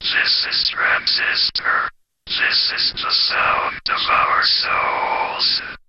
This is Transistor. This is the sound of our souls.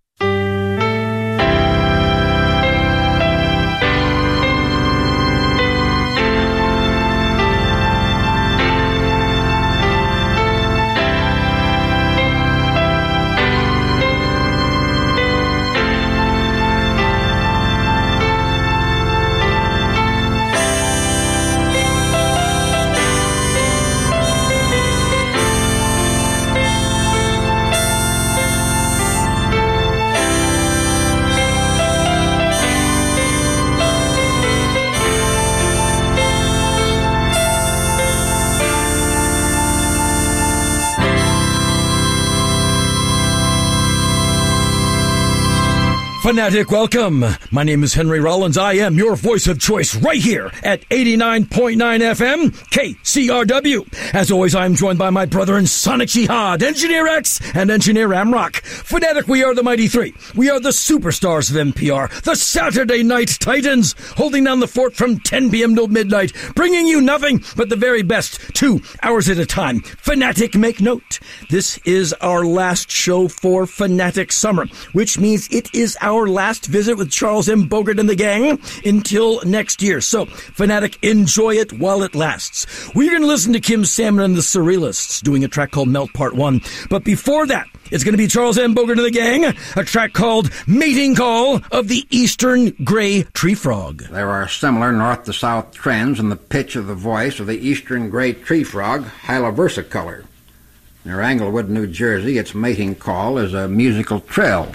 Fanatic, welcome. My name is Henry Rollins. I am your voice of choice right here at 89.9 FM, KCRW. As always, I'm joined by my brother in Sonic Jihad, Engineer X, and Engineer Amrock. Fanatic, we are the Mighty Three. We are the superstars of NPR, the Saturday Night Titans, holding down the fort from 10 p.m. till midnight, bringing you nothing but the very best, two hours at a time. Fanatic, make note. This is our last show for Fanatic Summer, which means it is our last visit with Charles M. Bogert and the gang until next year. So, Fanatic, enjoy it while it lasts. We're going to listen to Kim Salmon and the Surrealists doing a track called Melt Part 1. But before that, it's going to be Charles M. Bogert and the gang, a track called Mating Call of the Eastern Gray Tree Frog. There are similar north to south trends in the pitch of the voice of the eastern gray tree frog, Hyla versicolor. Near Englewood, New Jersey, its mating call is a musical trill.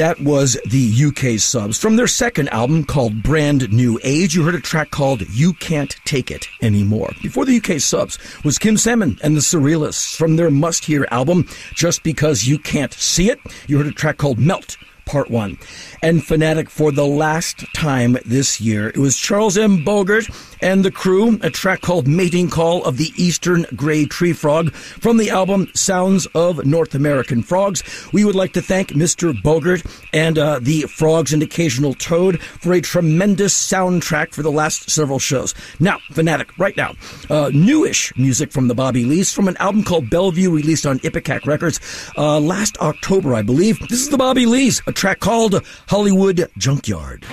That was the UK subs. From their second album called Brand New Age, you heard a track called You Can't Take It Anymore. Before the UK subs was Kim Salmon and the Surrealists. From their must hear album, Just Because You Can't See It, you heard a track called Melt. Part 1. And Fanatic for the last time this year. It was Charles M. Bogert and the crew, a track called Mating Call of the Eastern Gray Tree Frog from the album Sounds of North American Frogs. We would like to thank Mr. Bogert and uh, the Frogs and Occasional Toad for a tremendous soundtrack for the last several shows. Now, Fanatic, right now, uh, newish music from the Bobby Lees from an album called Bellevue released on Ipecac Records uh, last October, I believe. This is the Bobby Lees, a track called Hollywood Junkyard.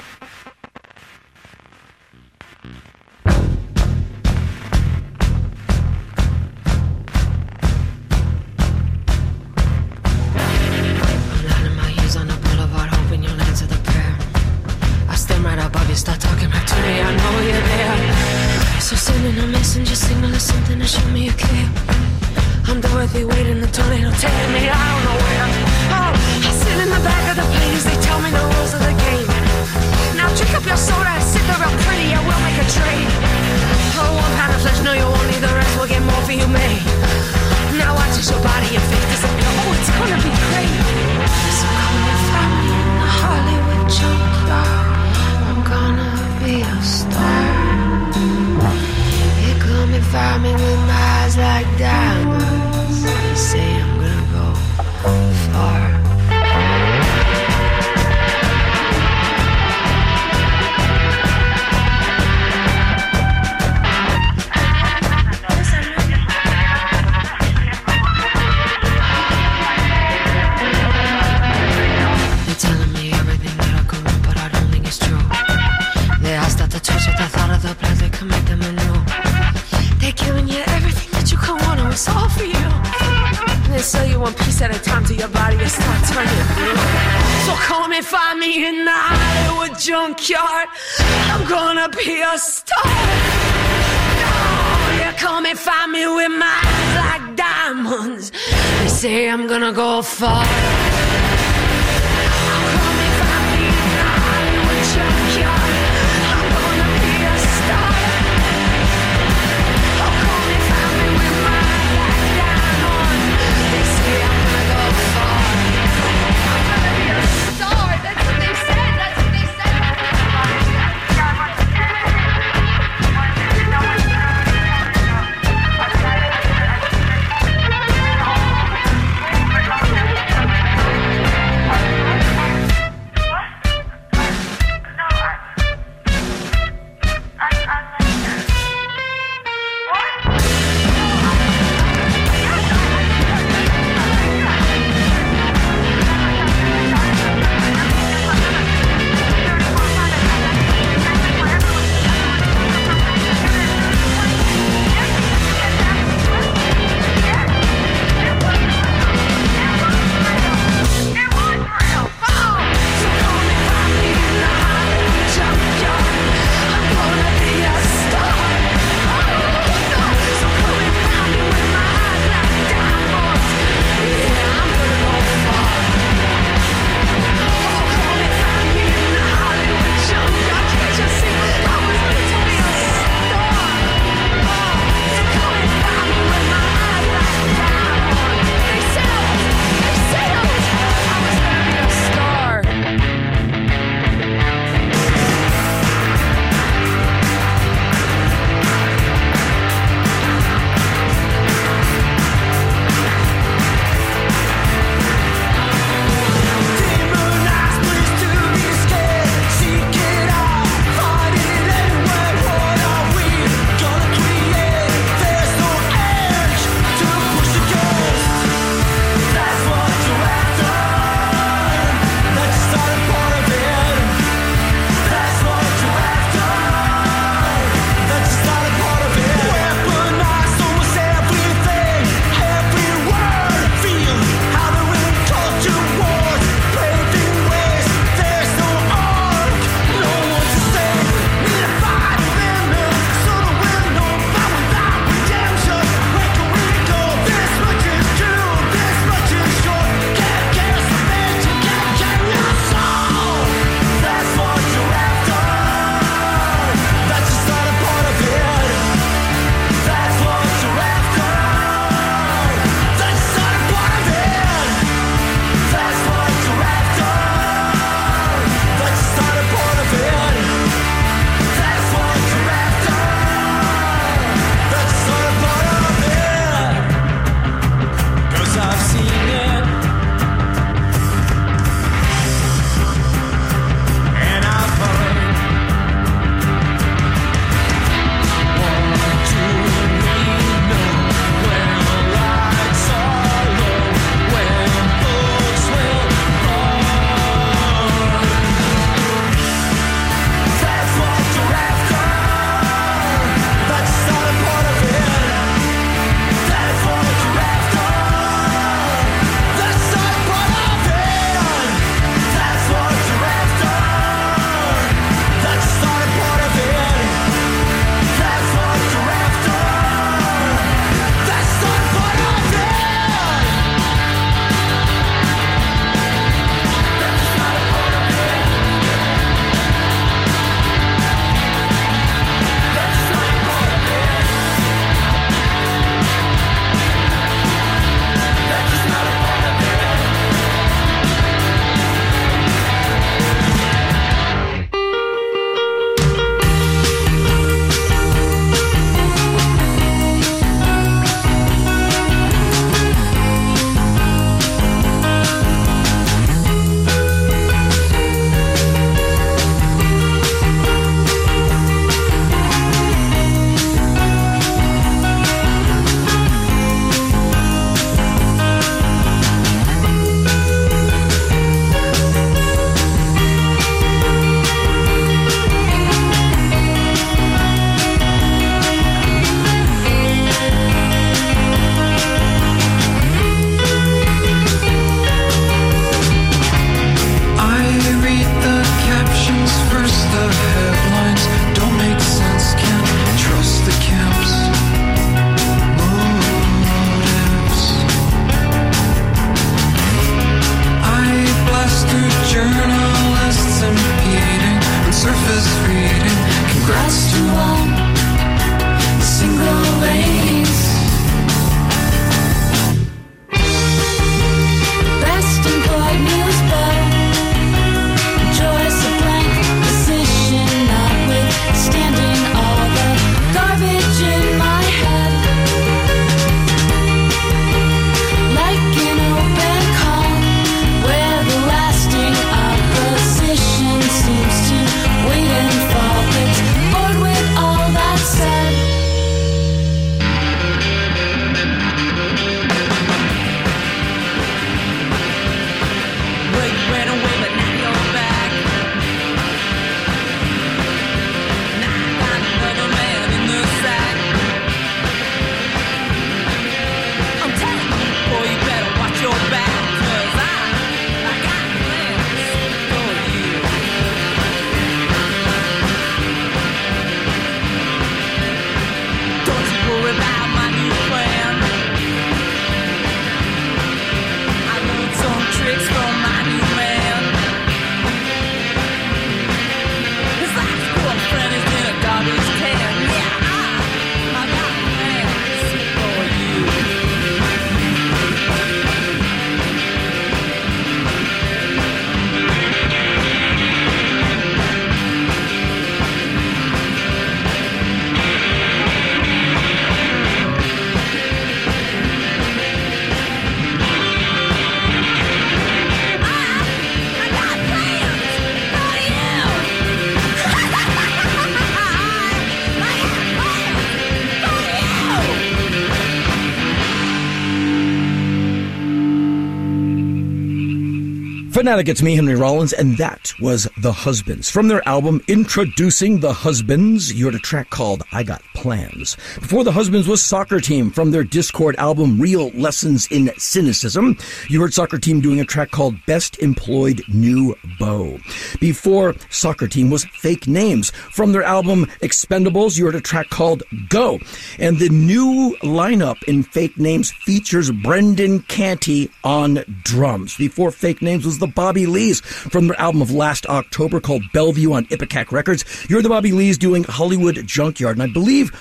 Fanatic, it's me, Henry Rollins, and that was The Husbands. From their album Introducing the Husbands, you heard a track called I Got Plans. Before The Husbands was Soccer Team from their Dischord album Real Lessons in Cynicism. You heard Soccer Team doing a track called Best Employed New Beau. Before Soccer Team was Fake Names from their album Expendables, you heard a track called Go. And the new lineup in Fake Names features Brendan Canty on drums. Before Fake Names was the Bobby Lees from their album of last October called Bellevue on Ipecac Records. You're the Bobby Lees doing Hollywood Junkyard. And I believe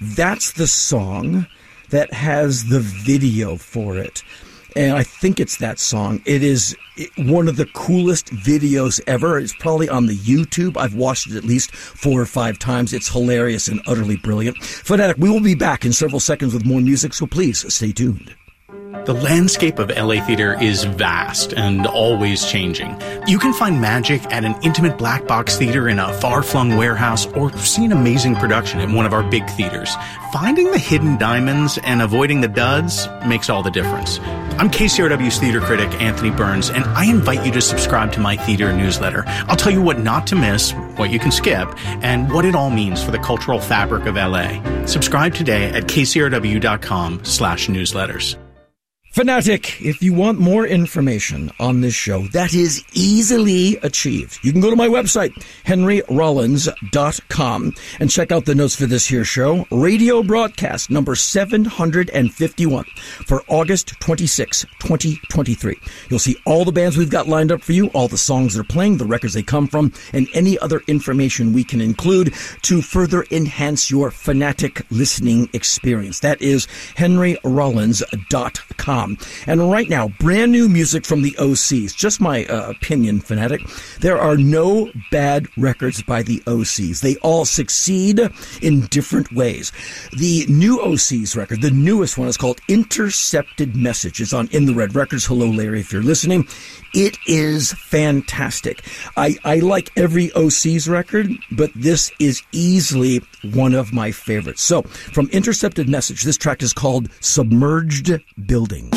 that's the song that has the video for it. And I think it's that song. It is one of the coolest videos ever. It's probably on the YouTube. I've watched it at least four or five times. It's hilarious and utterly brilliant. Fanatic, we will be back in several seconds with more music, so please stay tuned. The landscape of LA theater is vast and always changing. You can find magic at an intimate black box theater in a far flung warehouse or see an amazing production at one of our big theaters. Finding the hidden diamonds and avoiding the duds makes all the difference. I'm KCRW's theater critic, Anthony Burns, and I invite you to subscribe to my theater newsletter. I'll tell you what not to miss, what you can skip, and what it all means for the cultural fabric of LA. Subscribe today at kcrw.com slash newsletters. Fanatic, if you want more information on this show, that is easily achieved. You can go to my website, henryrollins.com, and check out the notes for this here show. Radio broadcast number 751 for August 26, 2023. You'll see all the bands we've got lined up for you, all the songs they're playing, the records they come from, and any other information we can include to further enhance your fanatic listening experience. That is henryrollins.com. And right now, brand new music from the OCs. Just my uh, opinion, fanatic. There are no bad records by the OCs. They all succeed in different ways. The new OCs record, the newest one, is called Intercepted Message. It's on In the Red Records. Hello, Larry, if you're listening. It is fantastic. I, I like every OCs record, but this is easily one of my favorites. So, from Intercepted Message, this track is called Submerged Building.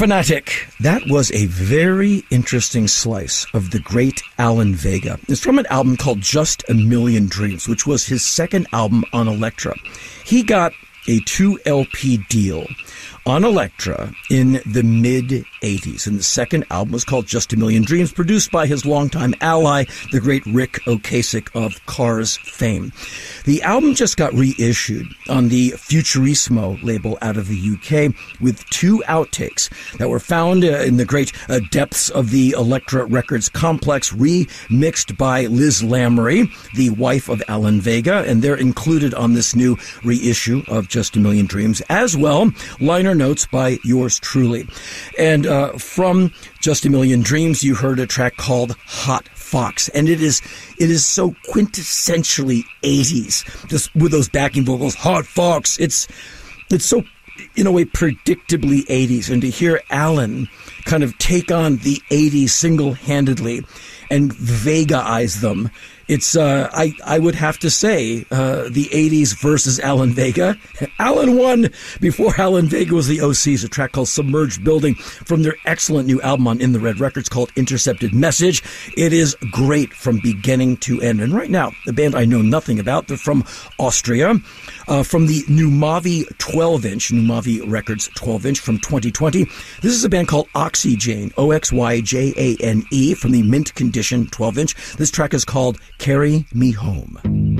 Fanatic. That was a very interesting slice of the great Alan Vega. It's from an album called Just a Million Dreams, which was his second album on Elektra. He got a 2 LP deal on Elektra in the mid 80s. And the second album was called Just a Million Dreams, produced by his longtime ally, the great Ric Ocasek of Cars fame. The album just got reissued on the Futurismo label out of the UK with two outtakes that were found uh, in the great uh, depths of the Elektra Records complex, remixed by Liz Lamere, the wife of Alan Vega, and they're included on this new reissue of Just a Million Dreams as well. Liner notes by yours truly. And uh, from Just a Million Dreams, you heard a track called Hot Fox, and it is it is so quintessentially 80s, just with those backing vocals, Hot Fox. It's it's so in a way predictably 80s, and to hear Alan kind of take on the 80s single handedly and Vega-ize them it's uh, I I would have to say uh, the '80s versus Alan Vega. Alan won before Alan Vega was the OCs. A track called "Submerged Building" from their excellent new album on In the Red Records called "Intercepted Message." It is great from beginning to end. And right now, the band I know nothing about. They're from Austria, uh, from the Numavi 12-inch, Numavi Records 12-inch from 2020. This is a band called Oxyjane, O X Y J A N E, from the Mint Condition 12-inch. This track is called Carry Me Home.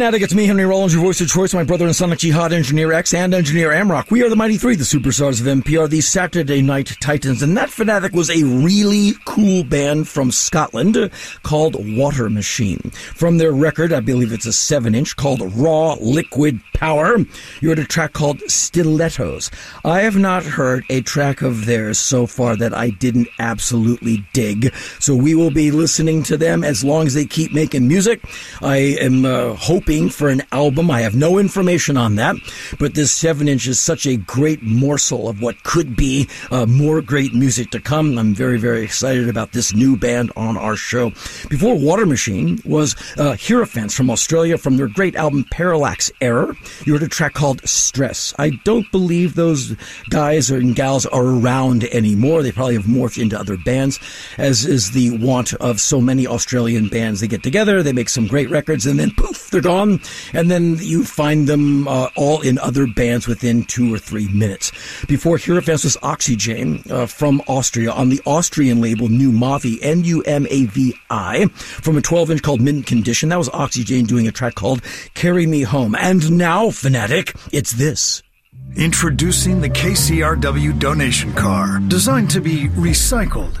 Fanatic, it's me, Henry Rollins, your voice of choice, my brother and Sonic Jihad, Engineer X, and Engineer Amrock. We are the Mighty Three, the superstars of NPR, the Saturday Night Titans, and that Fanatic was a really cool band from Scotland called Water Machine. From their record, I believe it's a seven inch, called Raw Liquid Power, you heard a track called Stilettos. I have not heard a track of theirs so far that I didn't absolutely dig, so we will be listening to them as long as they keep making music. I am uh, hoping for an album. I have no information on that, but this seven inch is such a great morsel of what could be uh, more great music to come. I'm very, very excited about this new band on our show. Before Water Machine was uh, Hierophants from Australia from their great album Parallax Error. You heard a track called Stress. I don't believe those guys and gals are around anymore. They probably have morphed into other bands, as is the want of so many Australian bands. They get together, they make some great records, and then poof, they're gone gone, and then you find them uh, all in other bands within two or three minutes. Before Hierophants was Oxygen uh, from Austria on the Austrian label Numavi, N-U-M-A-V-I, from a 12-inch called Mint Condition. That was Oxygen doing a track called Carry Me Home. And now, Fanatic, it's this. Introducing the KCRW donation car, designed to be recycled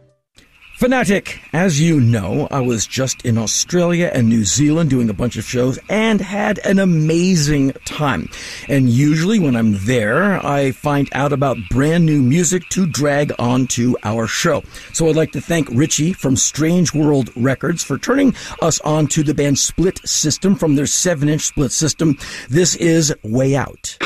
Fanatic, as you know, I was just in Australia and New Zealand doing a bunch of shows and had an amazing time. And usually when I'm there, I find out about brand new music to drag onto our show. So I'd like to thank Richie from Strange World Records for turning us on to the band Split System from their 7 inch split system. This is Way Out.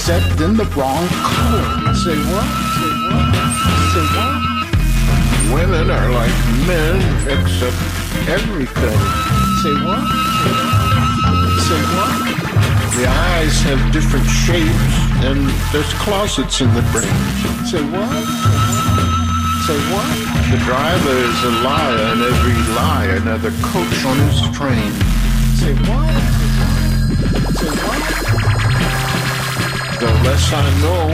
except in the wrong color. Say what? Say what? Say what? Women are like men, except everything. Say what? Say what? The eyes have different shapes, and there's closets in the brain. Say what? Say what? The driver is a liar, and every lie another coach on his train. Say what? Say what? The less I know,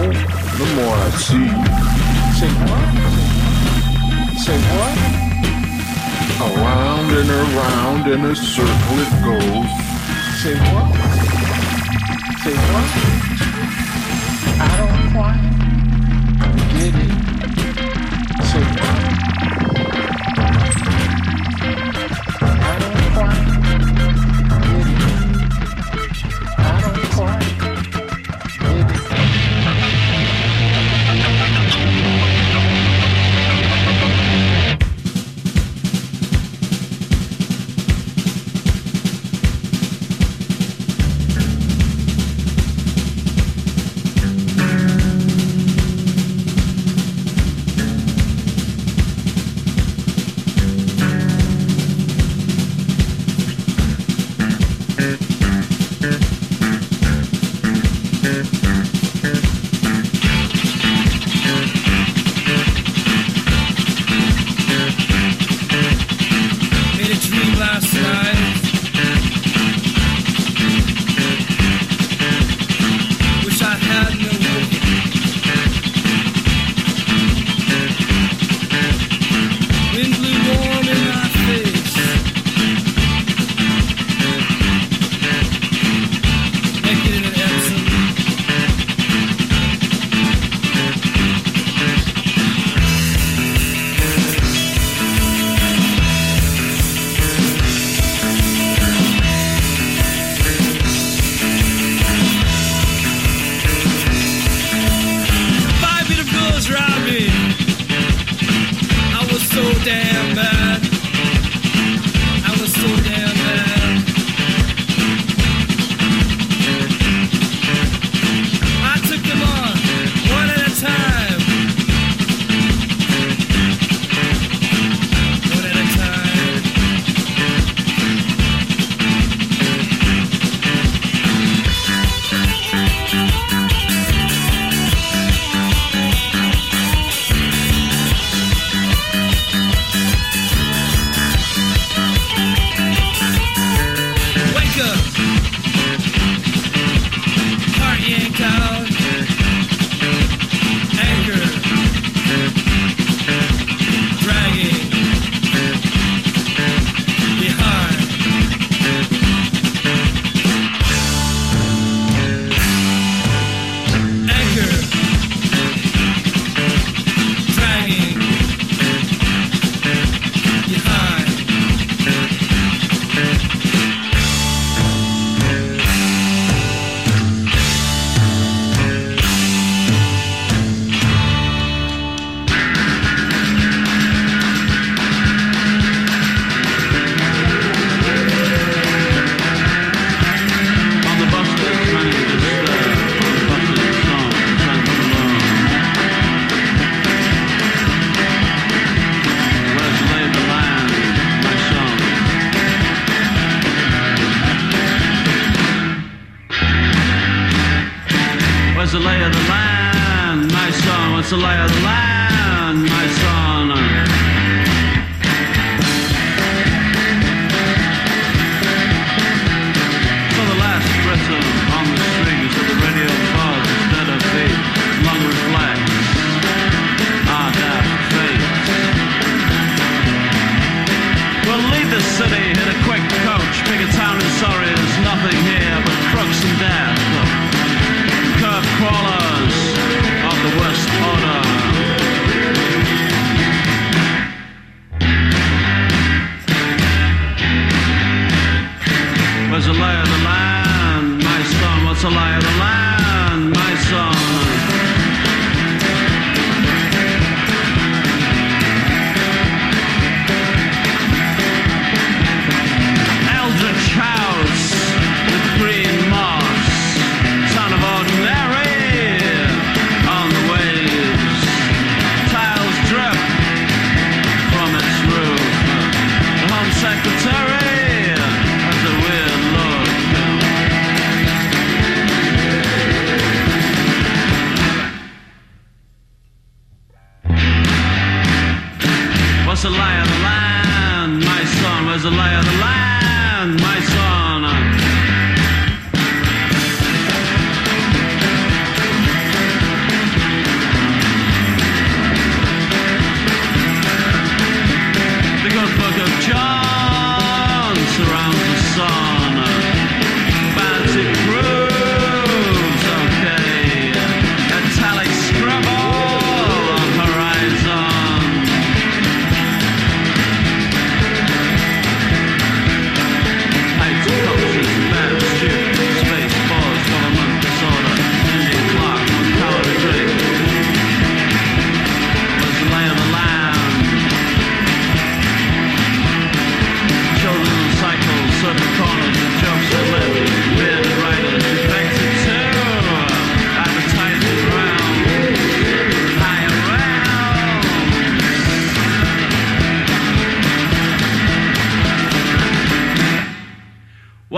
the more I see. Say what? Say what? Around and around in a circle it goes. Say what? Say what? I don't quite get it. Say what?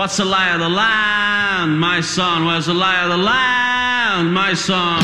What's the lie of the land, my son? Where's the lie of the land, my son?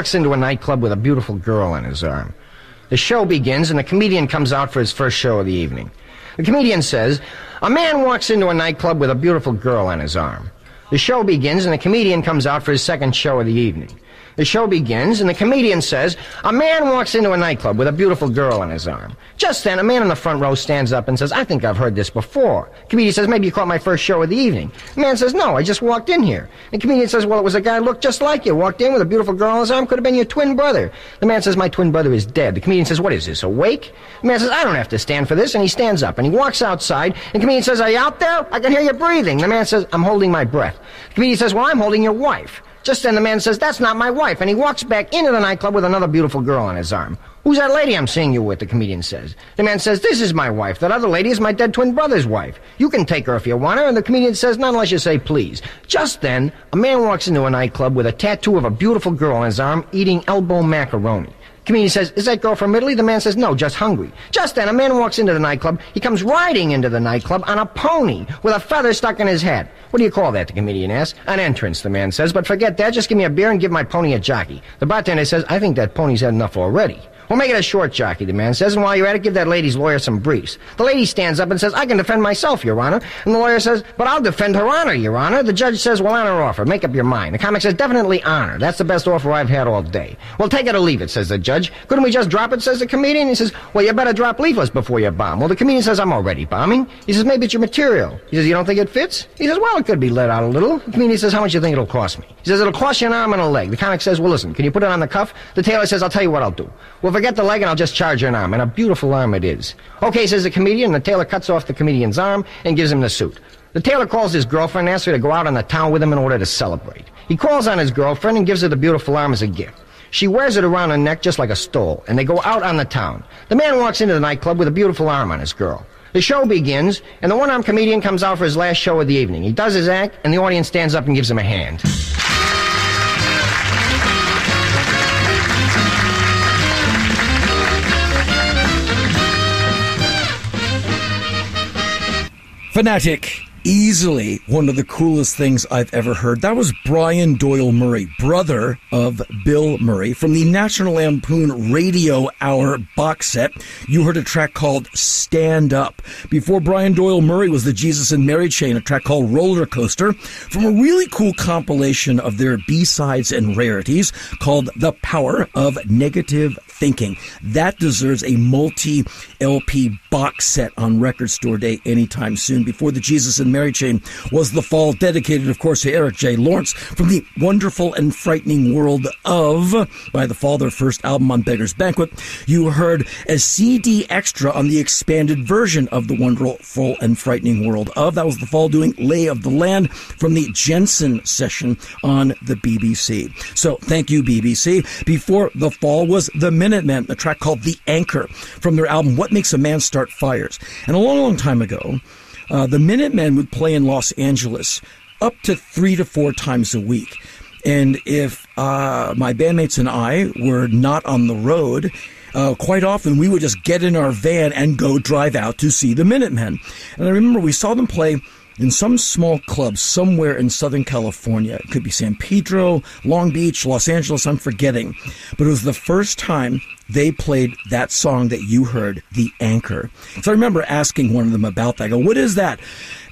Walks into a nightclub with a beautiful girl on his arm. The show begins, and the comedian comes out for his first show of the evening. The comedian says, A man walks into a nightclub with a beautiful girl on his arm. The show begins, and the comedian comes out for his second show of the evening. The show begins, and the comedian says, A man walks into a nightclub with a beautiful girl on his arm. Just then, a man in the front row stands up and says, I think I've heard this before. The comedian says, Maybe you caught my first show of the evening. The man says, No, I just walked in here. The comedian says, Well, it was a guy looked just like you. Walked in with a beautiful girl on his arm. Could have been your twin brother. The man says, My twin brother is dead. The comedian says, What is this, awake? The man says, I don't have to stand for this. And he stands up and he walks outside. And the comedian says, Are you out there? I can hear you breathing. The man says, I'm holding my breath. The comedian says, Well, I'm holding your wife. Just then the man says, That's not my wife. And he walks back into the nightclub with another beautiful girl on his arm. Who's that lady I'm seeing you with? The comedian says. The man says, This is my wife. That other lady is my dead twin brother's wife. You can take her if you want her. And the comedian says, Not unless you say please. Just then, a man walks into a nightclub with a tattoo of a beautiful girl on his arm eating elbow macaroni. Comedian says, Is that girl from Italy? The man says, No, just hungry. Just then, a man walks into the nightclub. He comes riding into the nightclub on a pony with a feather stuck in his head. What do you call that? The comedian asks. An entrance, the man says. But forget that. Just give me a beer and give my pony a jockey. The bartender says, I think that pony's had enough already. Well, make it a short jockey, the man says, and while you're at it, give that lady's lawyer some briefs. The lady stands up and says, I can defend myself, Your Honor. And the lawyer says, but I'll defend her honor, Your Honor. The judge says, well, honor offer. Make up your mind. The comic says, definitely honor. That's the best offer I've had all day. Well, take it or leave it, says the judge. Couldn't we just drop it, says the comedian. He says, well, you better drop leaflets before you bomb. Well, the comedian says, I'm already bombing. He says, maybe it's your material. He says, you don't think it fits? He says, well, it could be let out a little. The comedian says, how much do you think it'll cost me? He says, it'll cost you an arm and a leg. The comic says, well, listen, can you put it on the cuff? The tailor says, I'll tell you what I'll do. Well, forget the leg and I'll just charge an arm. And a beautiful arm it is. Okay, says the comedian, and the tailor cuts off the comedian's arm and gives him the suit. The tailor calls his girlfriend and asks her to go out on the town with him in order to celebrate. He calls on his girlfriend and gives her the beautiful arm as a gift. She wears it around her neck just like a stole, and they go out on the town. The man walks into the nightclub with a beautiful arm on his girl. The show begins, and the one-armed comedian comes out for his last show of the evening. He does his act, and the audience stands up and gives him a hand. Fanatic. Easily one of the coolest things I've ever heard. That was Brian Doyle Murray, brother of Bill Murray, from the National Lampoon Radio Hour box set. You heard a track called Stand Up. Before Brian Doyle Murray was the Jesus and Mary Chain, a track called Roller Coaster, from a really cool compilation of their B-sides and rarities called The Power of Negative Thinking. That deserves a multi LP box set on Record Store Day anytime soon. Before the Jesus and Mary Chain was The Fall, dedicated, of course, to Eric J. Lawrence from the wonderful and frightening world of, by The Fall, their first album on Beggar's Banquet. You heard a CD extra on the expanded version of the wonderful and frightening world of. That was The Fall doing Lay of the Land from the Jensen session on the BBC. So thank you, BBC. Before The Fall was The Minutemen, a track called The Anchor from their album What Makes a Man Start Fires. And a long, long time ago, uh, the Minutemen would play in Los Angeles up to three to four times a week. And if uh, my bandmates and I were not on the road, uh, quite often we would just get in our van and go drive out to see the Minutemen. And I remember we saw them play in some small club somewhere in Southern California. It could be San Pedro, Long Beach, Los Angeles, I'm forgetting. But it was the first time they played that song that you heard, The Anchor. So I remember asking one of them about that. I go, what is that?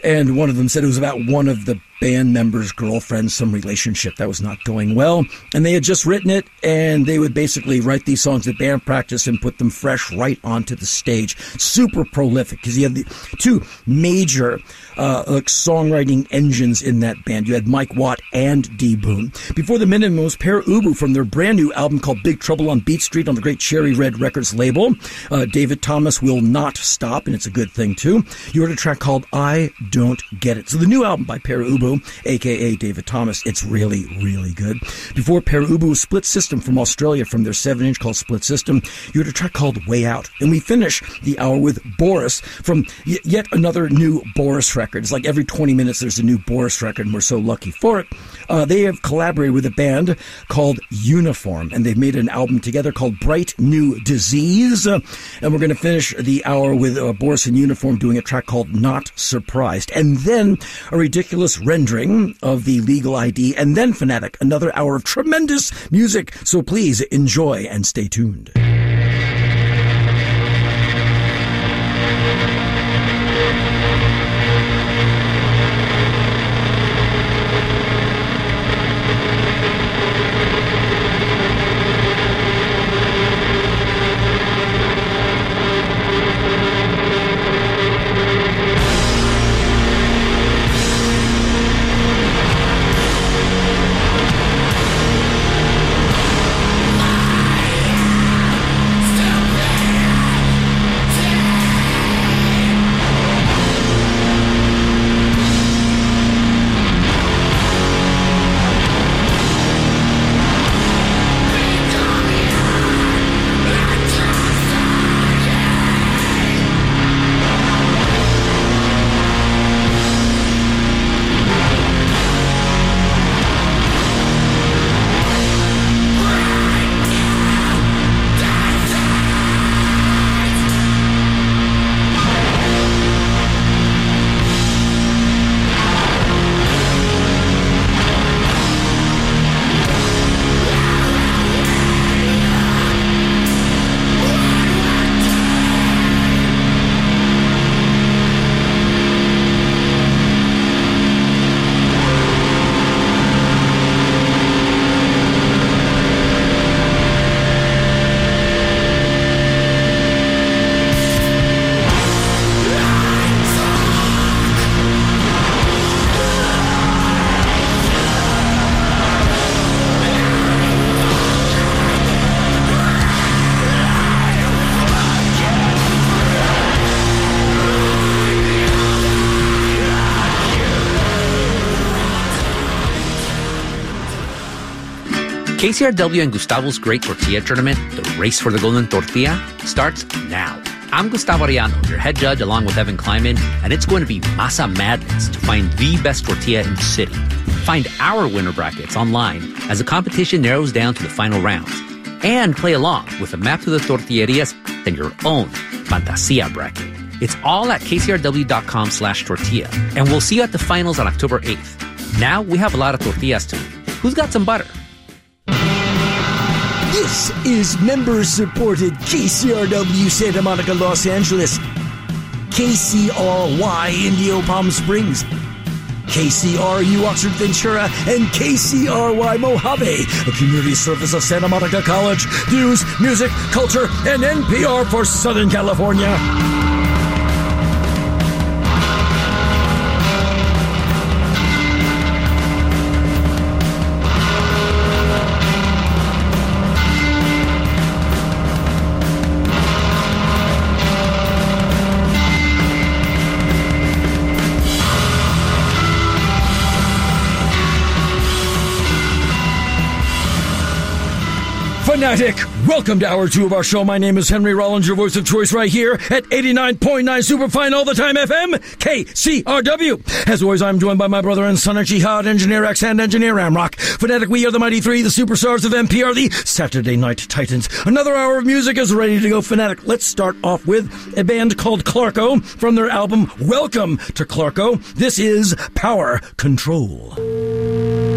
And one of them said it was about one of the band members' girlfriends, some relationship that was not going well. And they had just written it, and they would basically write these songs at band practice and put them fresh right onto the stage. Super prolific, because you had the two major uh, like songwriting engines in that band. You had Mike Watt and D Boon. Before the was Pere Ubu from their brand new album called Big Trouble on Beat Street on the great Cherry Red Records label. Uh, David Thomas will not stop, and it's a good thing too. You heard a track called I Don't Get It. So the new album by Pere Ubu, aka David Thomas, it's really, really good. Before Pere Ubu Split System from Australia from their 7 inch called Split System. You heard a track called Way Out. And we finish the hour with Boris from y- yet another new Boris record. It's like every 20 minutes there's a new Boris record, and we're so lucky for it. Uh, they have collaborated with a band called Uniform, and they've made an album together called Bright New Disease. Uh, and we're going to finish the hour with uh, Boris in Uniform doing a track called Not Surprised. And then a ridiculous rendering of the legal ID, and then Fanatic, another hour of tremendous music. So please enjoy and stay tuned. KCRW and Gustavo's Great Tortilla Tournament, the race for the golden tortilla, starts now. I'm Gustavo Arellano, your head judge, along with Evan Kleiman, and it's going to be masa madness to find the best tortilla in the city. Find our winner brackets online as the competition narrows down to the final rounds. And play along with a map to the tortillerias and your own Fantasia bracket. It's all at kcrw.com slash tortilla, and we'll see you at the finals on October 8th. Now we have a lot of tortillas to eat. Who's got some butter? This is member supported KCRW Santa Monica, Los Angeles, KCRY Indio Palm Springs, KCRU Oxnard Ventura, and KCRY Mojave, a community service of Santa Monica College. News, music, culture, and NPR for Southern California. Fanatic, welcome to hour two of our show. My name is Henry Rollins, your voice of choice right here at 89.9 Superfine All the Time FM, KCRW. As always, I'm joined by my brother and son, Jihad, Engineer X, and Engineer Amrock. Fanatic, we are the Mighty Three, the superstars of NPR, the Saturday Night Titans. Another hour of music is ready to go. Fanatic, let's start off with a band called Clarko from their album Welcome to Clarko. This is Power Control.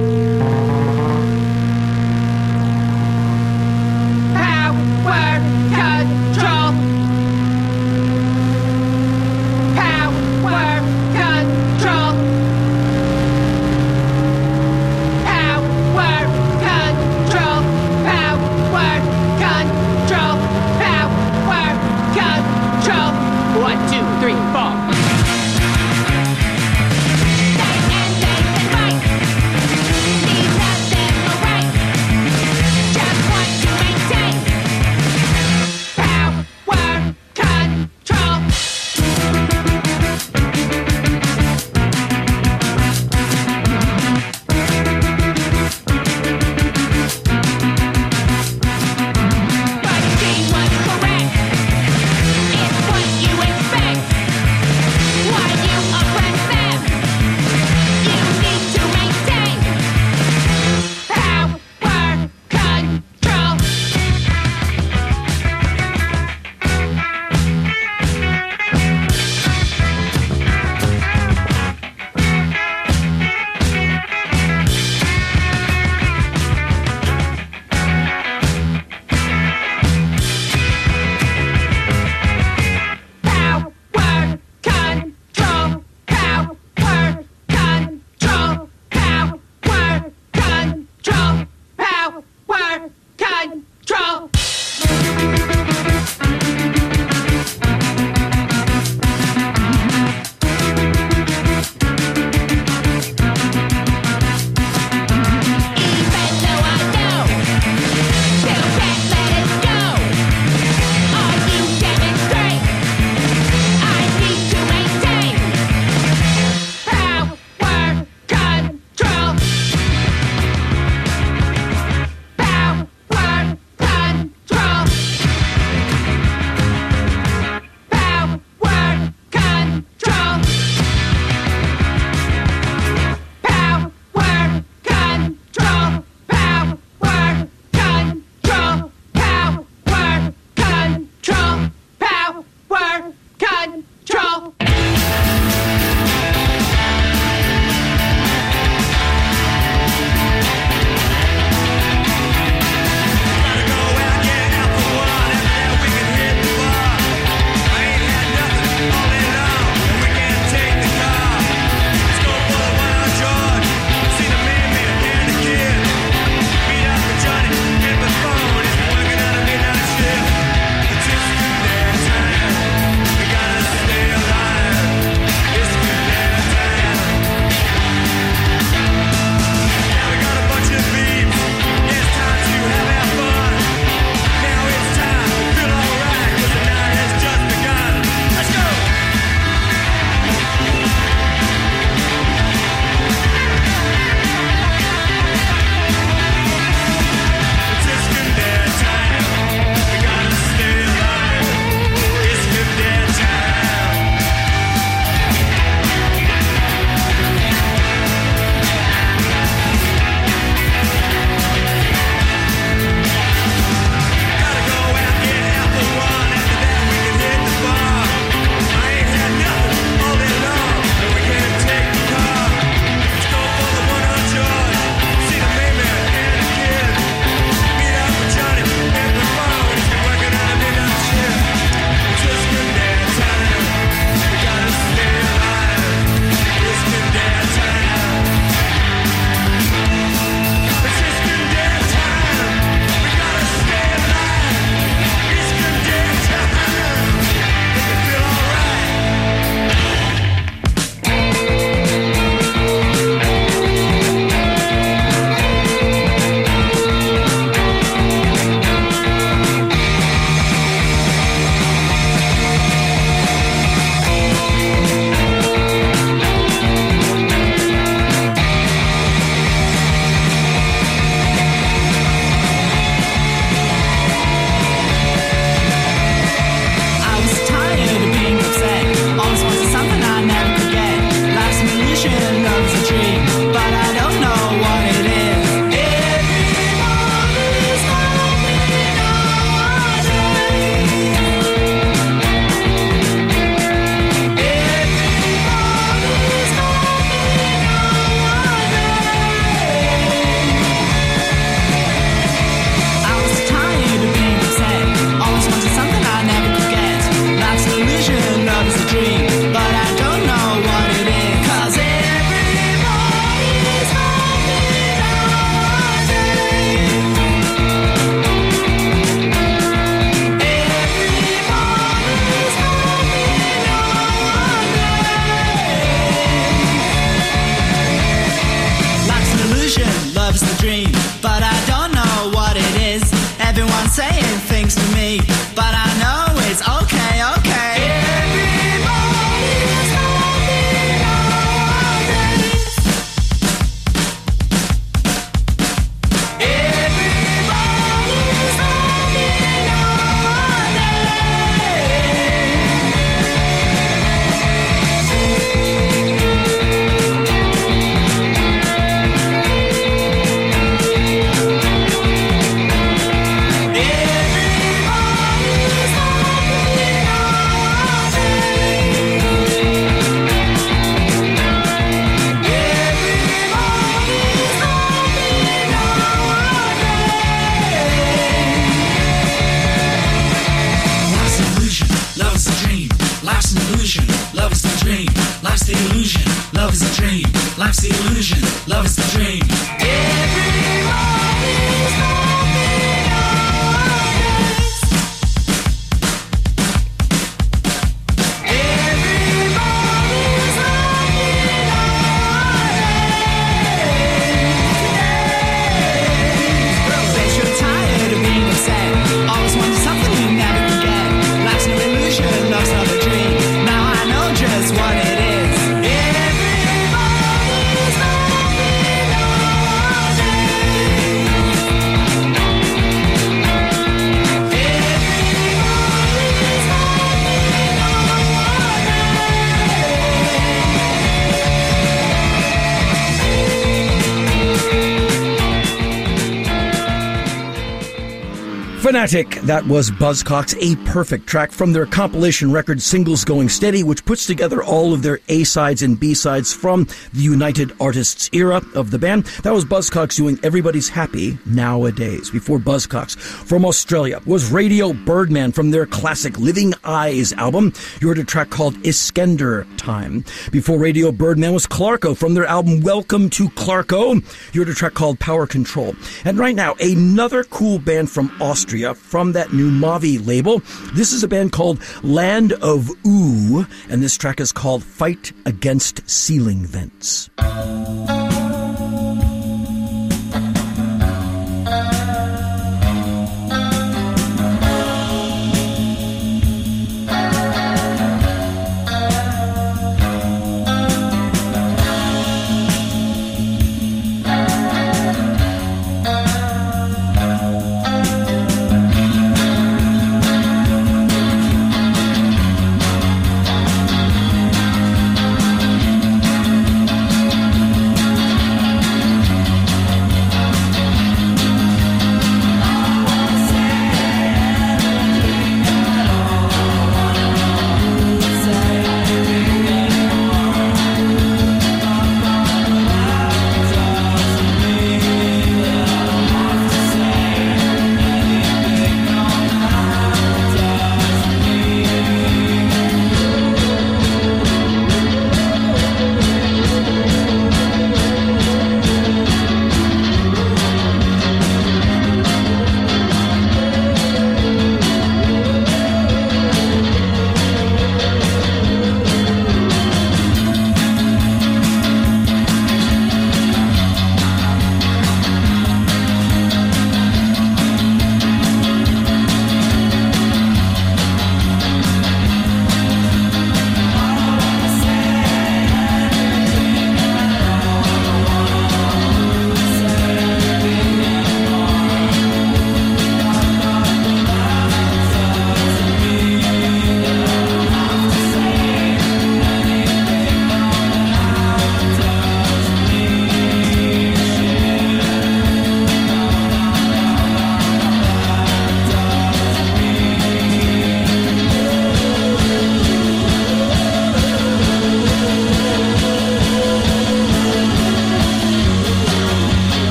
That was Buzzcocks, a perfect track from their compilation record Singles Going Steady, which puts together all of their A sides and B sides from the United Artists era of the band. That was Buzzcocks doing Everybody's Happy Nowadays. Before Buzzcocks from Australia was Radio Birdman from their classic Living Eyes album. You heard a track called Iskender Time. Before Radio Birdman was Clarko from their album Welcome to Clarko. You heard a track called Power Control. And right now, another cool band from Austria from that new Mavi label. This is a band called Land of Ooh, and this track is called Fight Against Ceiling Vents.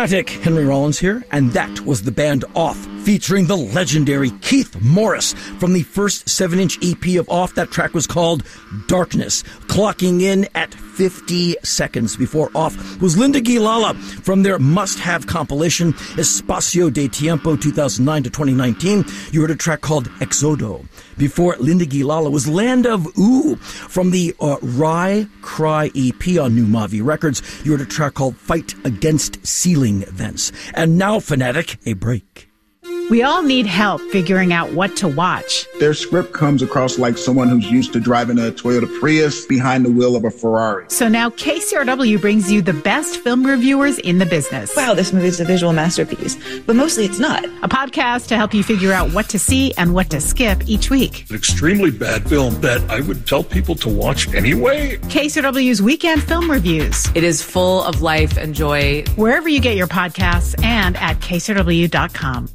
Fanatic, Henry Rollins here, and that was the band Off, featuring the legendary Keith Morris from the first 7 inch EP of Off. That track was called Darkness, clocking in at 50 seconds before Off was Linda Guilala from their must have compilation Espacio de Tiempo 2009 to 2019. You heard a track called Exodo. Before Linda Guilala was Land of Ooh from the uh, Rye Cry EP on New Mavi Records. You heard a track called Fight Against Ceiling Vents. And now, Fanatic, a break. We all need help figuring out what to watch. Their script comes across like someone who's used to driving a Toyota Prius behind the wheel of a Ferrari. So now KCRW brings you the best film reviewers in the business. Wow, this movie is a visual masterpiece, but mostly it's not. A podcast to help you figure out what to see and what to skip each week. An extremely bad film that I would tell people to watch anyway. KCRW's weekend film reviews. It is full of life and joy. Wherever you get your podcasts and at KCRW.com.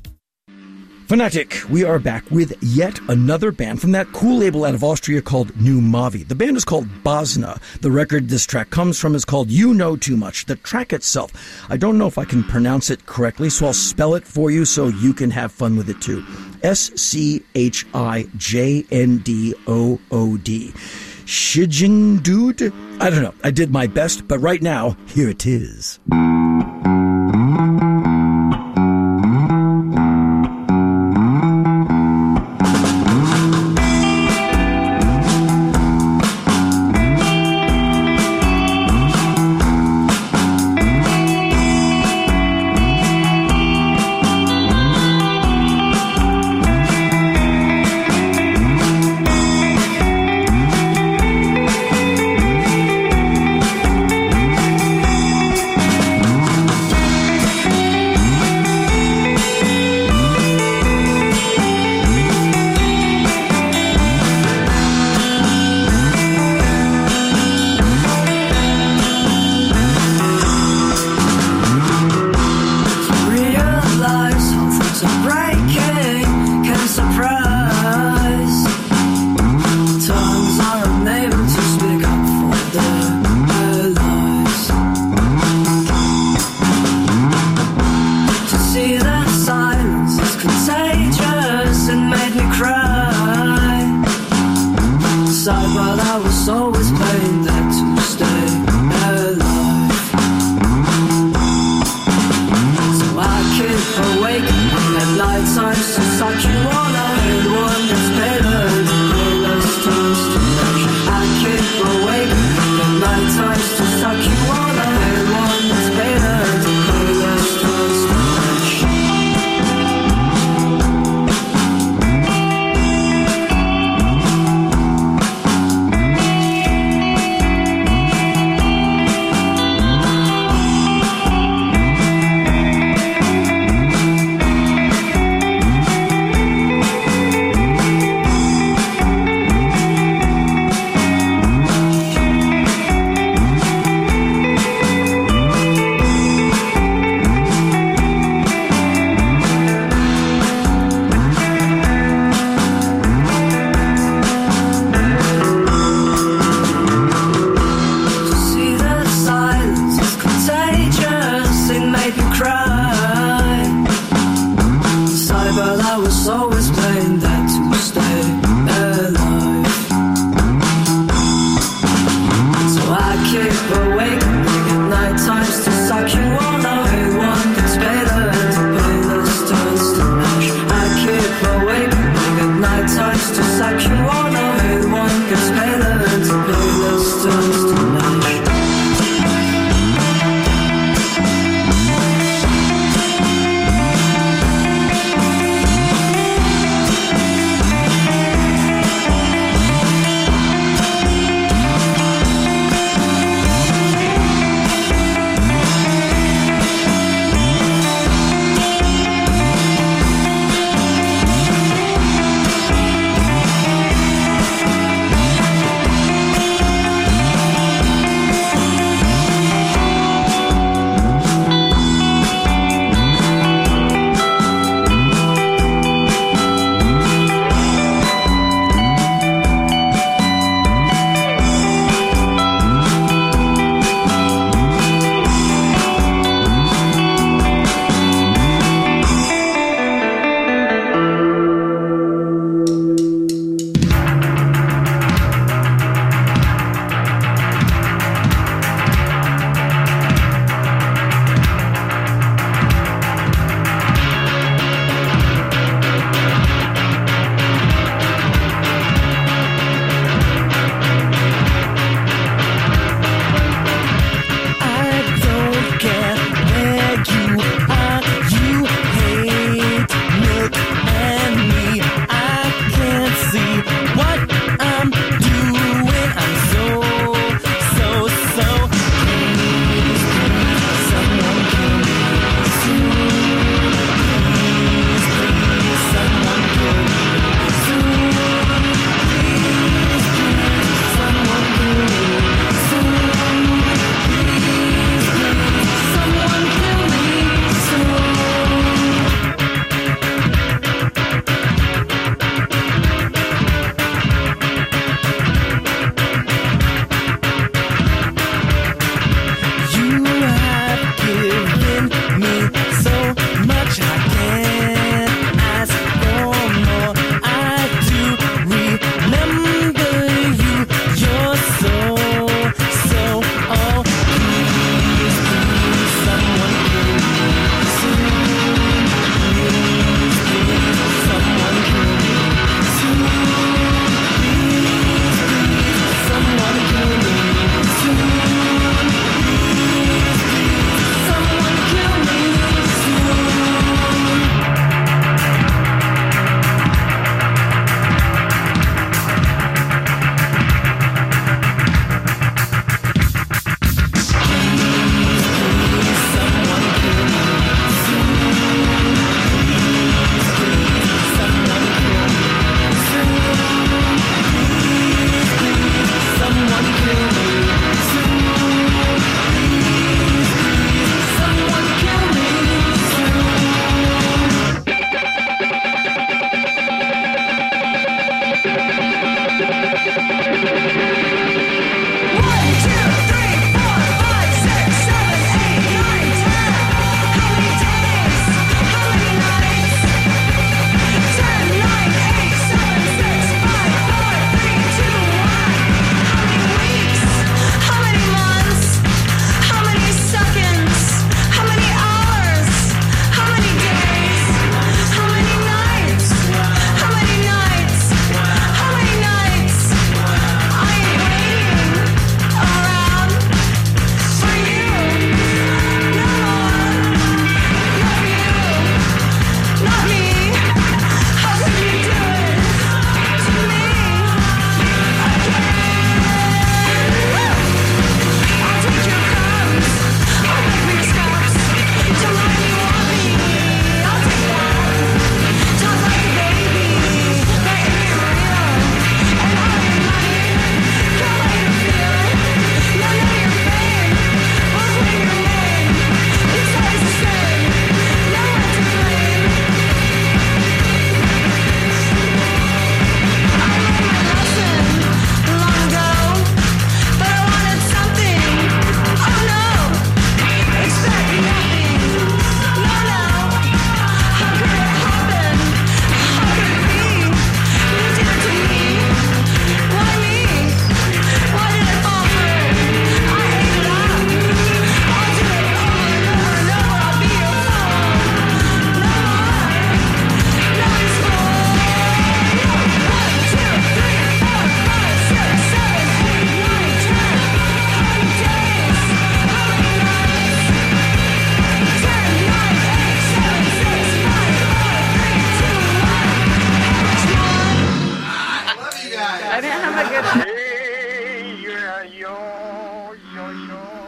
Fanatic, we are back with yet another band from that cool label out of Austria called New Mavi. The band is called Bosna. The record this track comes from is called You Know Too Much. The track itself, I don't know if I can pronounce it correctly, so I'll spell it for you so you can have fun with it too. S C H I J N D O O D. Shijindude? I don't know. I did my best, but right now, here it is.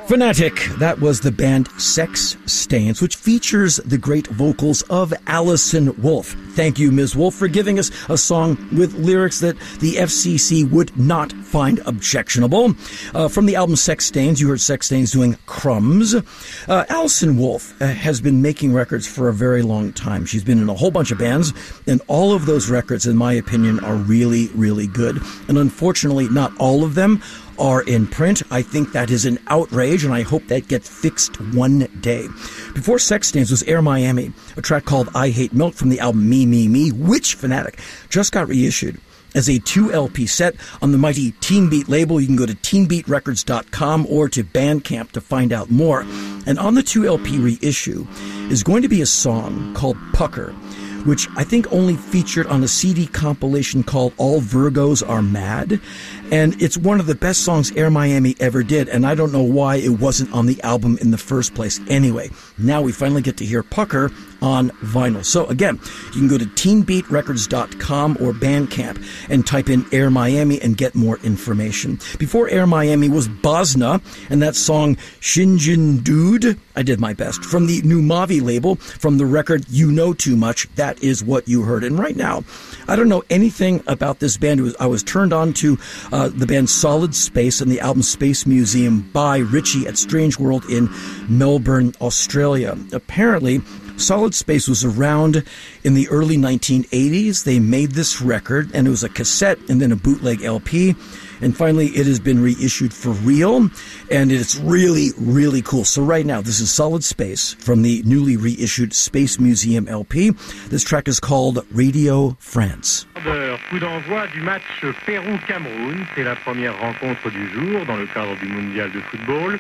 Fanatic, that was the band Sex Stains, which features the great vocals of Allison Wolfe. Thank you, Ms. Wolfe, for giving us a song with lyrics that the FCC would not find objectionable. Uh, from the album Sex Stains, you heard Sex Stains doing Crumbs. Uh, Allison Wolfe uh, has been making records for a very long time. She's been in a whole bunch of bands, and all of those records, in my opinion, are really, really good. And unfortunately, not all of them are in print. I think that is an outrage, and I hope that gets fixed one day. Before Sex Stains was Air Miami, a track called I Hate Milk from the album Me, Me, Me, which Fanatic just got reissued as a 2 LP set on the mighty Teen Beat label. You can go to teenbeatrecords.com or to Bandcamp to find out more. And on the 2 LP reissue is going to be a song called Pucker which I think only featured on a CD compilation called All Virgos Are Mad. And it's one of the best songs Air Miami ever did, and I don't know why it wasn't on the album in the first place. Anyway, now we finally get to hear Pucker on vinyl. So again, you can go to teenbeatrecords.com or Bandcamp and type in Air Miami and get more information. Before Air Miami was Bosna and that song Shinjin Dude. I did my best. From the new Mavi label, from the record You Know Too Much, that is what you heard. And right now, I don't know anything about this band. Was, I was turned on to uh, the band Solid Space and the album Space Museum by Richie at Strange World in Melbourne, Australia. Apparently, Solid Space was around in the early 1980s. They made this record, and it was a cassette and then a bootleg LP. And finally, it has been reissued for real, and it's really, really cool. So, right now, this is Solid Space from the newly reissued Space Museum LP. This track is called Radio France. Coup d'envoi du match Pérou-Cameroun. C'est la première rencontre du jour dans le cadre du mondial de football.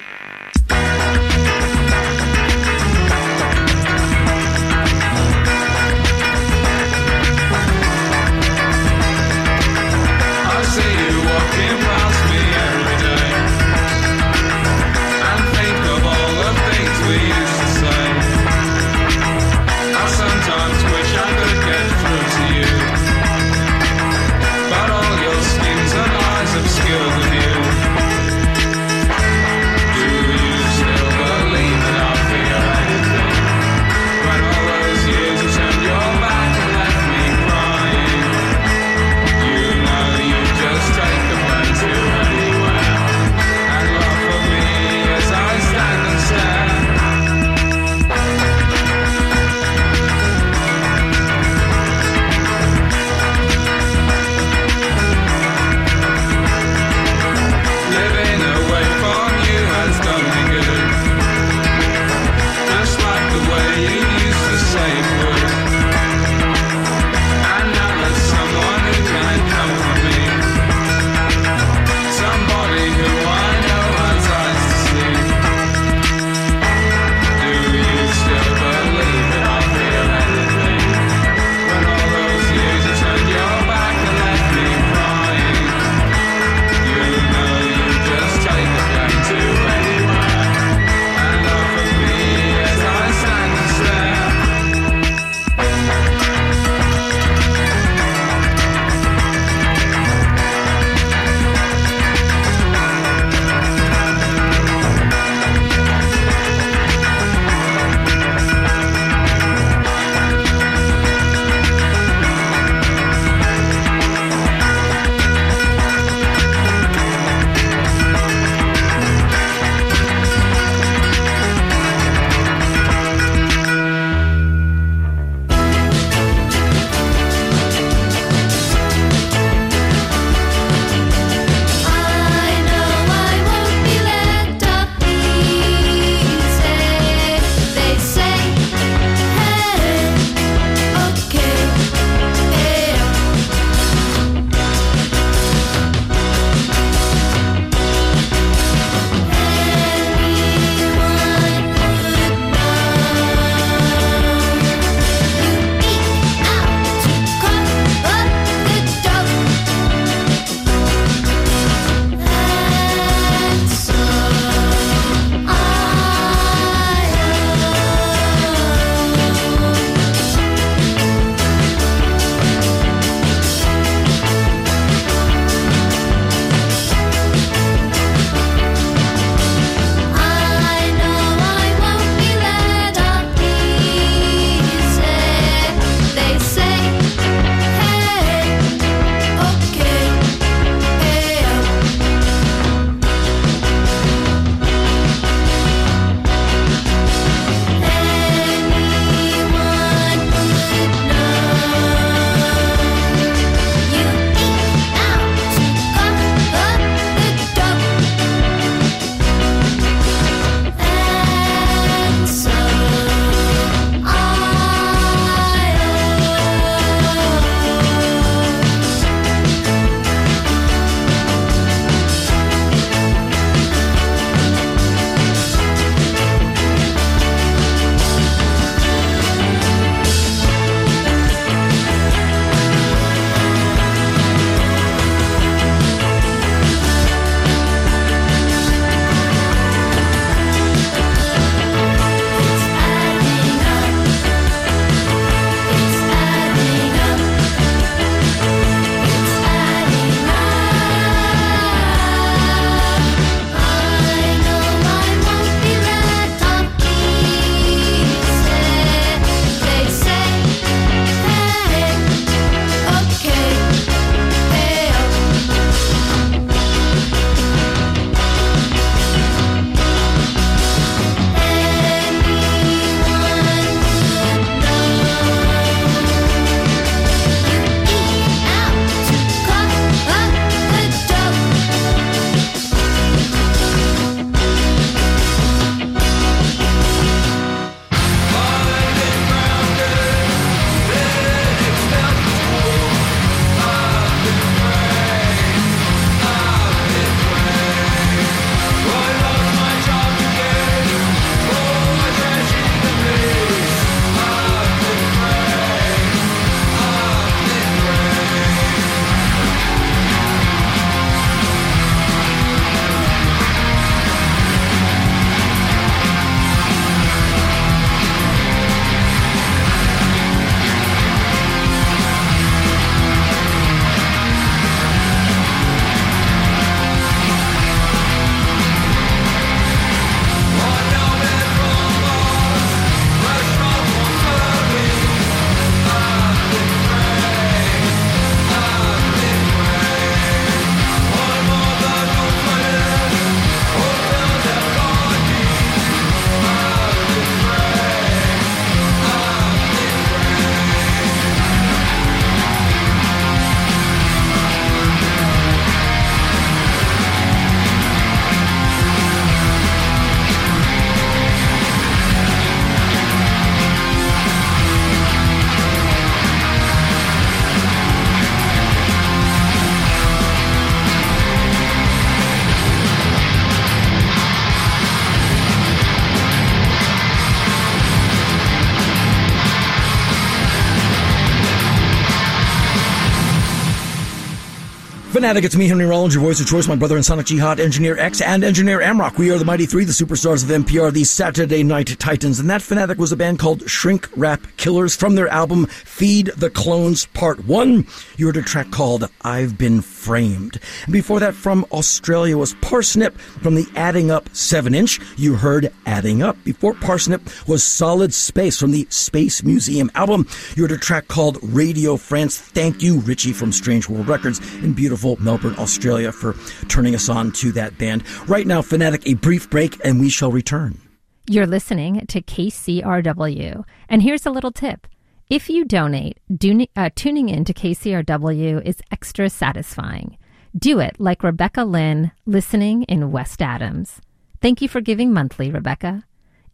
Fanatic, it's me, Henry Rollins, your voice of choice, my brother and Sonic Jihad, Engineer X, and Engineer Amrock. We are the Mighty Three, the superstars of NPR, the Saturday Night Titans. And that Fanatic was a band called Shrink Rap Killers from their album Feed the Clones Part 1. You heard a track called I've Been Framed. And before that, from Australia was Parsnip from the Adding Up 7 inch. You heard Adding Up. Before Parsnip was Solid Space from the Space Museum album. You heard a track called Radio France. Thank you, Richie from Strange World Records in beautiful Melbourne, Australia, for turning us on to that band. Right now, Fanatic, a brief break, and we shall return. You're listening to KCRW. And here's a little tip. If you donate, do, uh, tuning in to KCRW is extra satisfying. Do it like Rebecca Lynn, listening in West Adams. Thank you for giving monthly, Rebecca.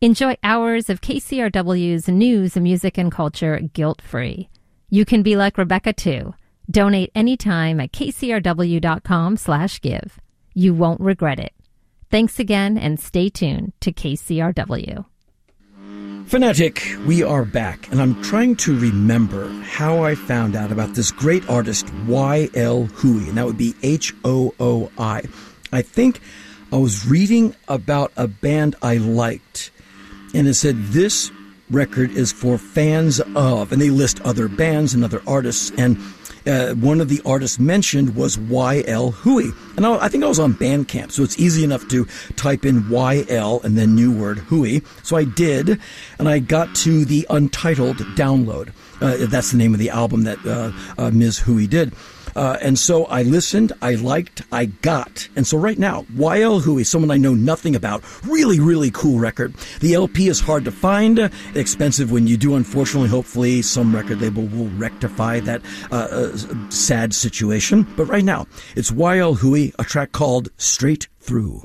Enjoy hours of KCRW's news, music, and culture guilt free. You can be like Rebecca too. Donate anytime at kcrw.com slash give. You won't regret it. Thanks again and stay tuned to KCRW. Fanatic, we are back, and I'm trying to remember how I found out about this great artist, Y.L. Hooi, and that would be H O O I. I think I was reading about a band I liked, and it said this record is for fans of, and they list other bands and other artists, and uh, one of the artists mentioned was Y.L. Hooi. And I, I, think I was on Bandcamp, so it's easy enough to type in Y.L. and then new word Hooi. So I did, and I got to the untitled download. Uh, that's the name of the album that uh, uh Ms. Hooi did. Uh, and so I listened, I liked, I got. And so right now, YL Hooi is someone I know nothing about. Really, really cool record. The LP is hard to find, uh, expensive when you do. Unfortunately, hopefully, some record label will rectify that uh, uh sad situation. But right now, it's YL Hooi, a track called Straight Through.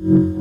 Mm-hmm.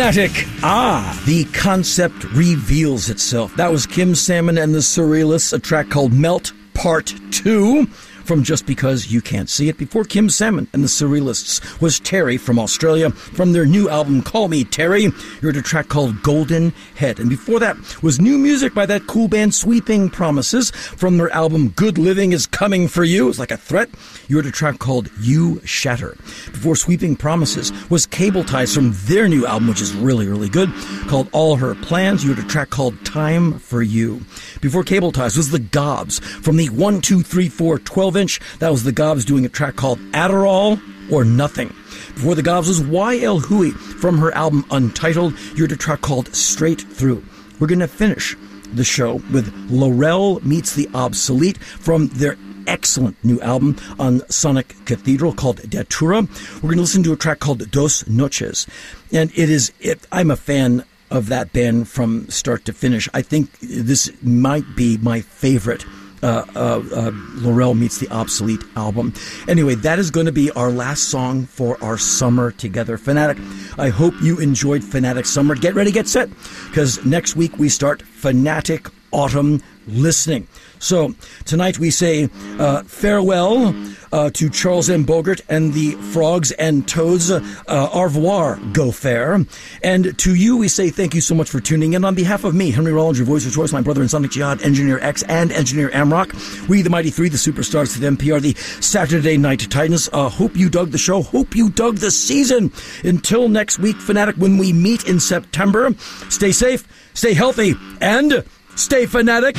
Fanatic. Ah, the concept reveals itself. That was Kim Salmon and the Surrealists, a track called Melt Part 2 from Just Because You Can't See It. Before Kim Salmon and the Surrealists was Terry from Australia from their new album Call Me Terry. You heard a track called Golden Head. And before that was new music by that cool band Sweeping Promises from their album Good Living is Coming for You. It's like a threat. You heard a track called You Shatter. Before Sweeping Promises was Cable Ties from their new album, which is really, really good, called All Her Plans. You heard a track called Time for You. Before Cable Ties was the Gobs from the 1, 2, 3, 4, 12 That was the Gobs doing a track called Adderall or Nothing. Before the Gobs was YL Hooi from her album Untitled. You heard a track called Straight Through. We're going to finish the show with Lorelle Meets the Obsolete from their excellent new album on Sonic Cathedral called Datura. We're going to listen to a track called Dos Noches. And it is, it, I'm a fan of that band from start to finish. I think this might be my favorite. Uh, uh, uh, Lorelle Meets the Obsolete album. Anyway, that is going to be our last song for our summer together. Fanatic, I hope you enjoyed Fanatic Summer. Get ready, get set, because next week we start Fanatic Autumn Listening. So tonight we say uh, farewell uh, to Charles M. Bogert and the Frogs and Toads. Uh, au revoir, go fair. And to you we say thank you so much for tuning in. On behalf of me, Henry Rollins, your voice of choice, my brother in Sonic Jihad, Engineer X, and Engineer Amrock, we the Mighty Three, the superstars of the NPR, the Saturday Night Titans. Uh, hope you dug the show. Hope you dug the season. Until next week, Fanatic, when we meet in September, stay safe, stay healthy, and stay fanatic.